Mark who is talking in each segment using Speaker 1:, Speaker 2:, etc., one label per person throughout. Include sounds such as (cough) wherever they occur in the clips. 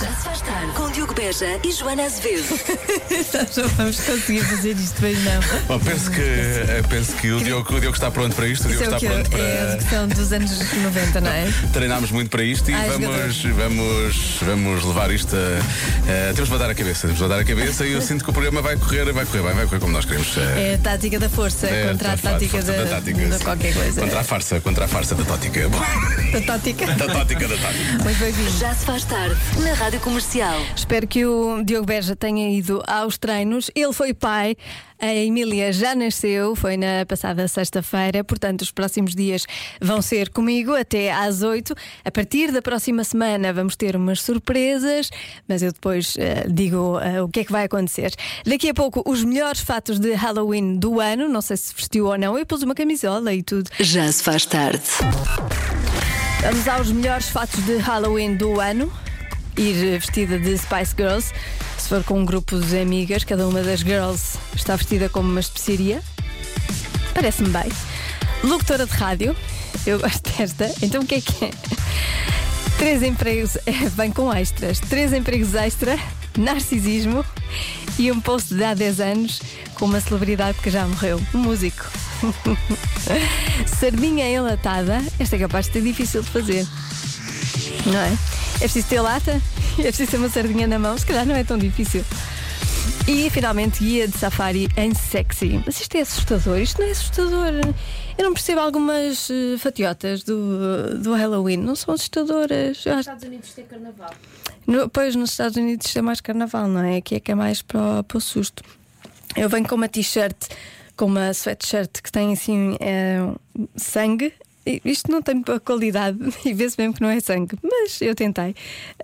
Speaker 1: Já se faz tarde com Diogo Beja e Joana Azevedo. (laughs)
Speaker 2: Nós não vamos conseguir fazer isto, mas não.
Speaker 3: Bom, penso que, eh, penso que o, Diogo, o Diogo está pronto para isto. O
Speaker 2: Isso
Speaker 3: Diogo
Speaker 2: é o
Speaker 3: está
Speaker 2: que
Speaker 3: pronto para.
Speaker 2: é a execução dos anos 90, não é?
Speaker 3: Treinámos muito para isto e
Speaker 2: Ai,
Speaker 3: vamos, vamos, vamos levar isto a. a- temos de levar a cabeça, temos de levar a cabeça e eu sinto que o programa vai correr, vai correr bem, vai correr como nós queremos. eh,
Speaker 2: É a tática da força
Speaker 3: é,
Speaker 2: contra a tática da,
Speaker 3: da tática,
Speaker 2: da
Speaker 3: sim.
Speaker 2: qualquer coisa.
Speaker 3: Contra a farsa, contra a farsa da tótica.
Speaker 2: Da tática.
Speaker 3: da tótica da tática.
Speaker 2: Muito bem-vindo.
Speaker 1: Já se faz tarde na Rádio Comercial.
Speaker 2: Espero que o Diogo Beja tenha ido aos treinos. Ele foi pai, a Emília já nasceu, foi na passada sexta-feira, portanto, os próximos dias vão ser comigo até às oito. A partir da próxima semana vamos ter umas surpresas, mas eu depois eh, digo eh, o que é que vai acontecer. Daqui a pouco, os melhores fatos de Halloween do ano. Não sei se vestiu ou não, eu pus uma camisola e tudo.
Speaker 1: Já se faz tarde.
Speaker 2: Vamos aos melhores fatos de Halloween do ano. Ir vestida de Spice Girls. Se for com um grupo de amigas, cada uma das girls está vestida como uma especiaria. Parece-me bem. Locutora de rádio. Eu gosto desta. Então o que é que é? Três empregos. (laughs) É, vem com extras. Três empregos extra, narcisismo e um post de há 10 anos com uma celebridade que já morreu. Um músico. (laughs) Sardinha enlatada. Esta é capaz de ser difícil de fazer. Não é? É preciso ter lata? (laughs) É preciso ter uma sardinha na mão? Se calhar não é tão difícil. E finalmente guia de safari em sexy. Mas isto é assustador, isto não é assustador. Eu não percebo algumas eh, fatiotas do, do Halloween, não são assustadoras. Acho-
Speaker 4: Estados Unidos tem carnaval.
Speaker 2: no- pois nos Estados Unidos é mais carnaval, não é? Aqui é que é mais para, para o susto. Eu venho com uma t-shirt, com uma sweatshirt que tem assim eh, sangue. Isto não tem boa qualidade (laughs) e vê-se mesmo que não é sangue, mas eu tentei.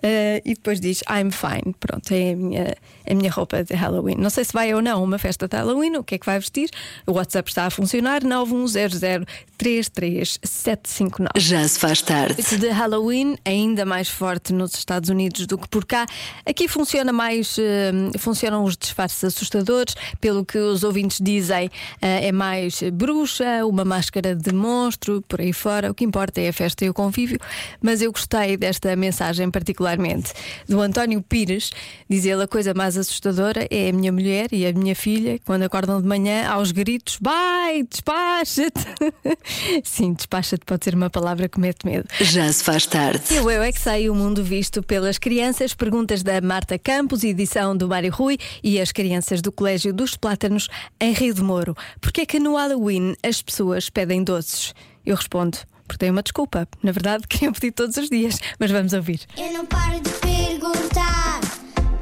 Speaker 2: Eh, e depois diz I'm fine. Pronto, é a minha, a minha roupa de Halloween. Não sei se vai ou não a uma festa de Halloween, o que é que vai vestir. O WhatsApp está a funcionar: 910033759.
Speaker 1: Já se faz tarde.
Speaker 2: De Halloween ainda mais forte nos Estados Unidos do que por cá. Aqui funciona mais, eh, funcionam os disfarces assustadores, pelo que os ouvintes dizem, eh, é mais bruxa, uma máscara de monstro, por aí fora. O que importa é a festa e o convívio. Mas eu gostei desta mensagem particularmente do António Pires. Diz ele a coisa mais assustadora é a minha mulher e a minha filha quando acordam de manhã aos gritos: vai, despacha-te. (laughs) Sim, despacha-te pode ser uma palavra que mete medo.
Speaker 1: Já se faz tarde.
Speaker 2: Eu, eu é que sei o mundo visto pelas crianças. Perguntas da Marta Campos, edição do Mário Rui e as crianças do Colégio dos Plátanos em Rio de Moro. Porquê é que no Halloween as pessoas pedem doces? Eu respondo, porque tem uma desculpa. Na verdade, (laughs) queriam pedir todos os dias, mas vamos ouvir.
Speaker 5: Eu não paro de perguntar,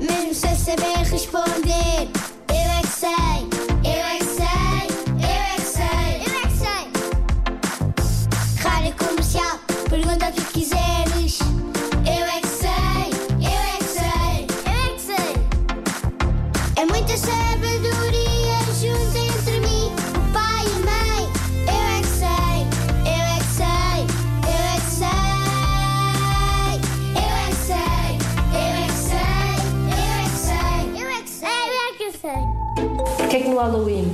Speaker 5: mesmo sem saber responder.
Speaker 4: Halloween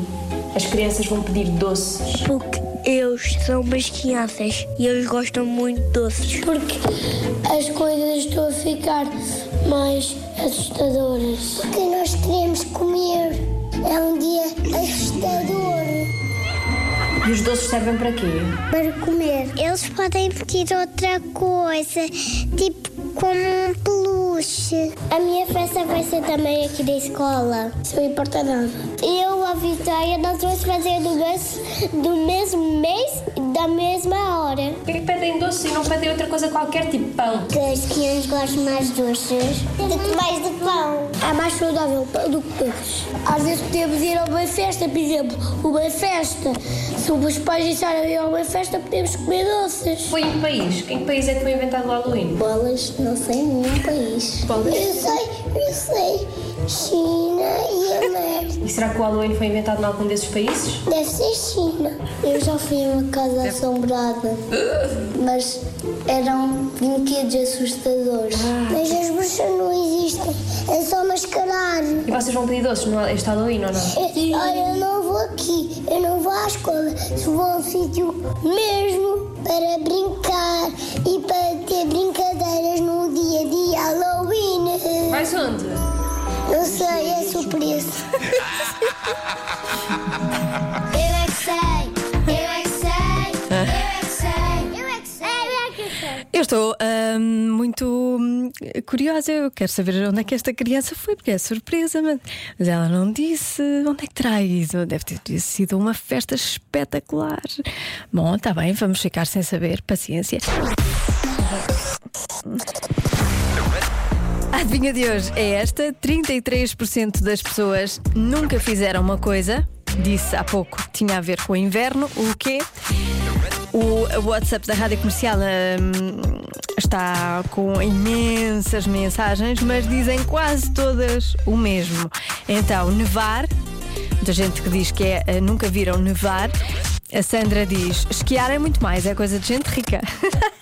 Speaker 4: as crianças vão pedir doces?
Speaker 5: Porque eles são umas crianças e eles gostam muito de doces. Porque as coisas estão a ficar mais assustadoras. Porque nós queremos comer. É um dia assustador
Speaker 4: E os doces servem para quê?
Speaker 5: para comer. Eles podem pedir outra coisa, tipo como um peluche. A minha festa vai ser também aqui da escola. Não importa nada. Eu avisei, nós vamos fazer do mesmo, do mesmo mês da mesma hora.
Speaker 4: É que pedem doces e não pedem outra coisa qualquer, tipo pão?
Speaker 5: Que as crianças gostam mais de doces do que mais de pão. É mais saudável do que doces. Às vezes podemos ir a uma festa, por exemplo, uma festa. Se os pais deixarem ir a uma festa, podemos comer doces.
Speaker 4: Foi em que país? Em que país é que foi inventado o Halloween?
Speaker 5: Bolas, não sei nenhum país. Eu sei, eu sei. China e América.
Speaker 4: E será que o Halloween foi inventado em algum desses países?
Speaker 5: Deve ser China. Eu já fui a uma casa assombrada, mas eram brinquedos assustadores. Mas as bruxas não existem, é só mascarar.
Speaker 4: E vocês vão pedir doces no este Halloween ou não?
Speaker 5: Olha, eu não vou aqui, eu não vou à à escola, se vou a um sítio mesmo para Eu é que sei, eu é que sei, eu é que sei, eu é que sei, eu
Speaker 2: estou hum, muito hum, curiosa, eu quero saber onde é que esta criança foi, porque é surpresa, mas, mas ela não disse onde é que terá ido. Deve ter sido uma festa espetacular. Bom, está bem, vamos ficar sem saber, paciência. A adivinha de hoje é esta: 33% das pessoas nunca fizeram uma coisa. Disse há pouco tinha a ver com o inverno. O quê? O WhatsApp da Rádio Comercial hum, está com imensas mensagens, mas dizem quase todas o mesmo. Então, nevar. Muita gente que diz que é eh, nunca viram nevar. A Sandra diz: esquiar é muito mais, é coisa de gente rica. (laughs)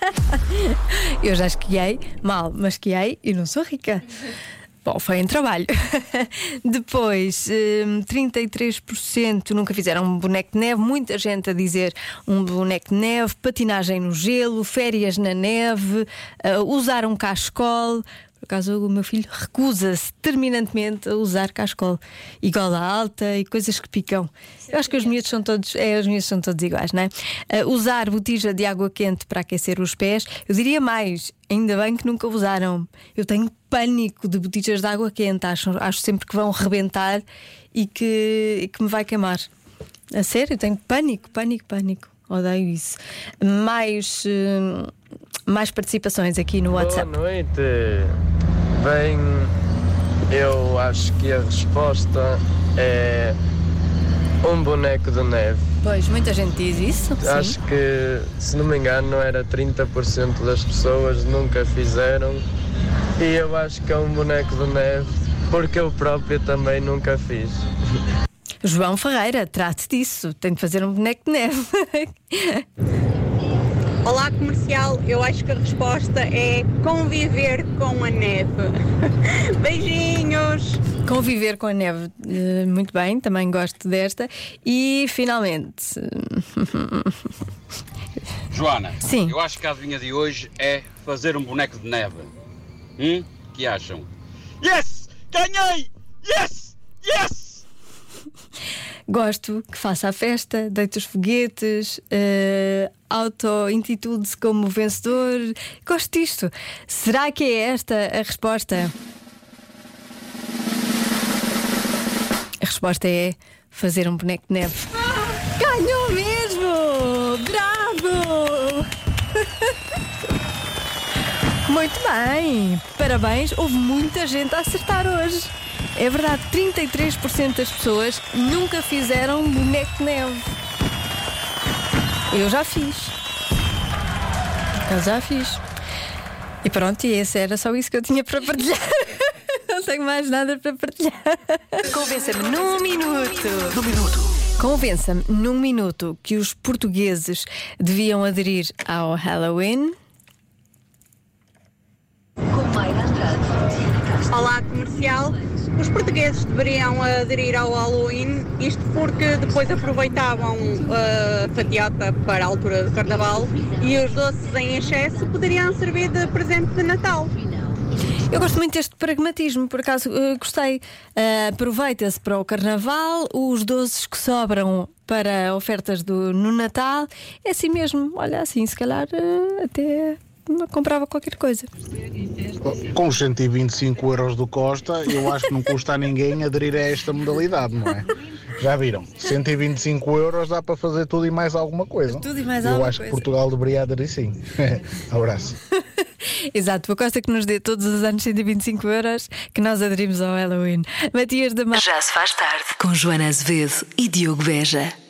Speaker 2: Eu já esquiei, mal, mas esquiei e não sou rica. Bom, foi em trabalho. (laughs) Depois, hum, 33% nunca fizeram um boneco de neve. Muita gente a dizer um boneco de neve, patinagem no gelo, férias na neve, ah, usar um cascol. Por acaso, o meu filho recusa-se terminantemente a usar cascol e gola alta e coisas que picam. Eu acho que os miúdos são todos, é, os miúdos são todos iguais, não é? Ah, usar botija de água quente para aquecer os pés. Eu diria mais, ainda bem que nunca usaram. Eu tenho pânico de botijas de água quente, acho, acho sempre que vão rebentar e que, e que me vai queimar. A sério, eu tenho pânico, pânico, pânico. Odeio isso. Mais, hum, mais participações aqui no WhatsApp.
Speaker 6: Boa noite. Bem, eu acho que a resposta é um boneco de neve.
Speaker 2: Pois, muita gente diz isso. sim.
Speaker 6: Acho que, se não me engano, era 30% das pessoas nunca fizeram. E eu acho que é um boneco de neve porque eu próprio também nunca fiz.
Speaker 2: João Ferreira, trate disso. Tenho de fazer um boneco de neve. (laughs)
Speaker 7: Olá comercial, eu acho que a resposta é conviver com a neve. (laughs) Beijinhos!
Speaker 2: Conviver com a neve. Eh, Muito bem, também gosto desta. E finalmente. (laughs)
Speaker 8: Joana,
Speaker 2: Sim.
Speaker 8: eu acho que a adivinha de hoje é fazer um boneco de neve. Hum? que acham? Yes! Ganhei! Yes! Yes! (laughs)
Speaker 2: Gosto que faça a festa, deite os foguetes, uh, auto-intitude-se como vencedor. Gosto disto. Será que é esta a resposta? A resposta é fazer um boneco de neve. Ganhou mesmo! Bravo! (laughs) Muito bem! Parabéns, houve muita gente a acertar hoje. É verdade, 33% das pessoas nunca fizeram um boneco de neve. Eu já fiz. Eu já fiz. E pronto, e esse era só isso que eu tinha para partilhar. (laughs) Não tenho mais nada para partilhar. Convença-me num minuto. Num minuto. Convença-me num minuto que os portugueses deviam aderir ao Halloween.
Speaker 7: Olá comercial, os portugueses deveriam aderir ao Halloween, isto porque depois aproveitavam a fatiota para a altura do carnaval e os doces em excesso poderiam servir de presente de Natal.
Speaker 2: Eu gosto muito deste pragmatismo, por acaso eh, gostei. Eh, Aproveita-se para o carnaval, os doces que sobram para ofertas do, no Natal. É assim mesmo, olha assim, se calhar eh, até comprava qualquer coisa.
Speaker 9: Com os 125 euros do Costa, eu acho que não custa a ninguém aderir a esta modalidade, não é? Já viram? 125 euros dá para fazer tudo e mais alguma coisa.
Speaker 2: Tudo e mais
Speaker 9: eu
Speaker 2: alguma
Speaker 9: acho
Speaker 2: coisa.
Speaker 9: que Portugal deveria aderir sim. (laughs) Abraço. (laughs)
Speaker 2: Exato, o Costa que nos dê todos os anos 125 euros que nós aderimos ao Halloween. Matias da Mar.
Speaker 1: Já se faz tarde com Joana Azevedo e Diogo Beja.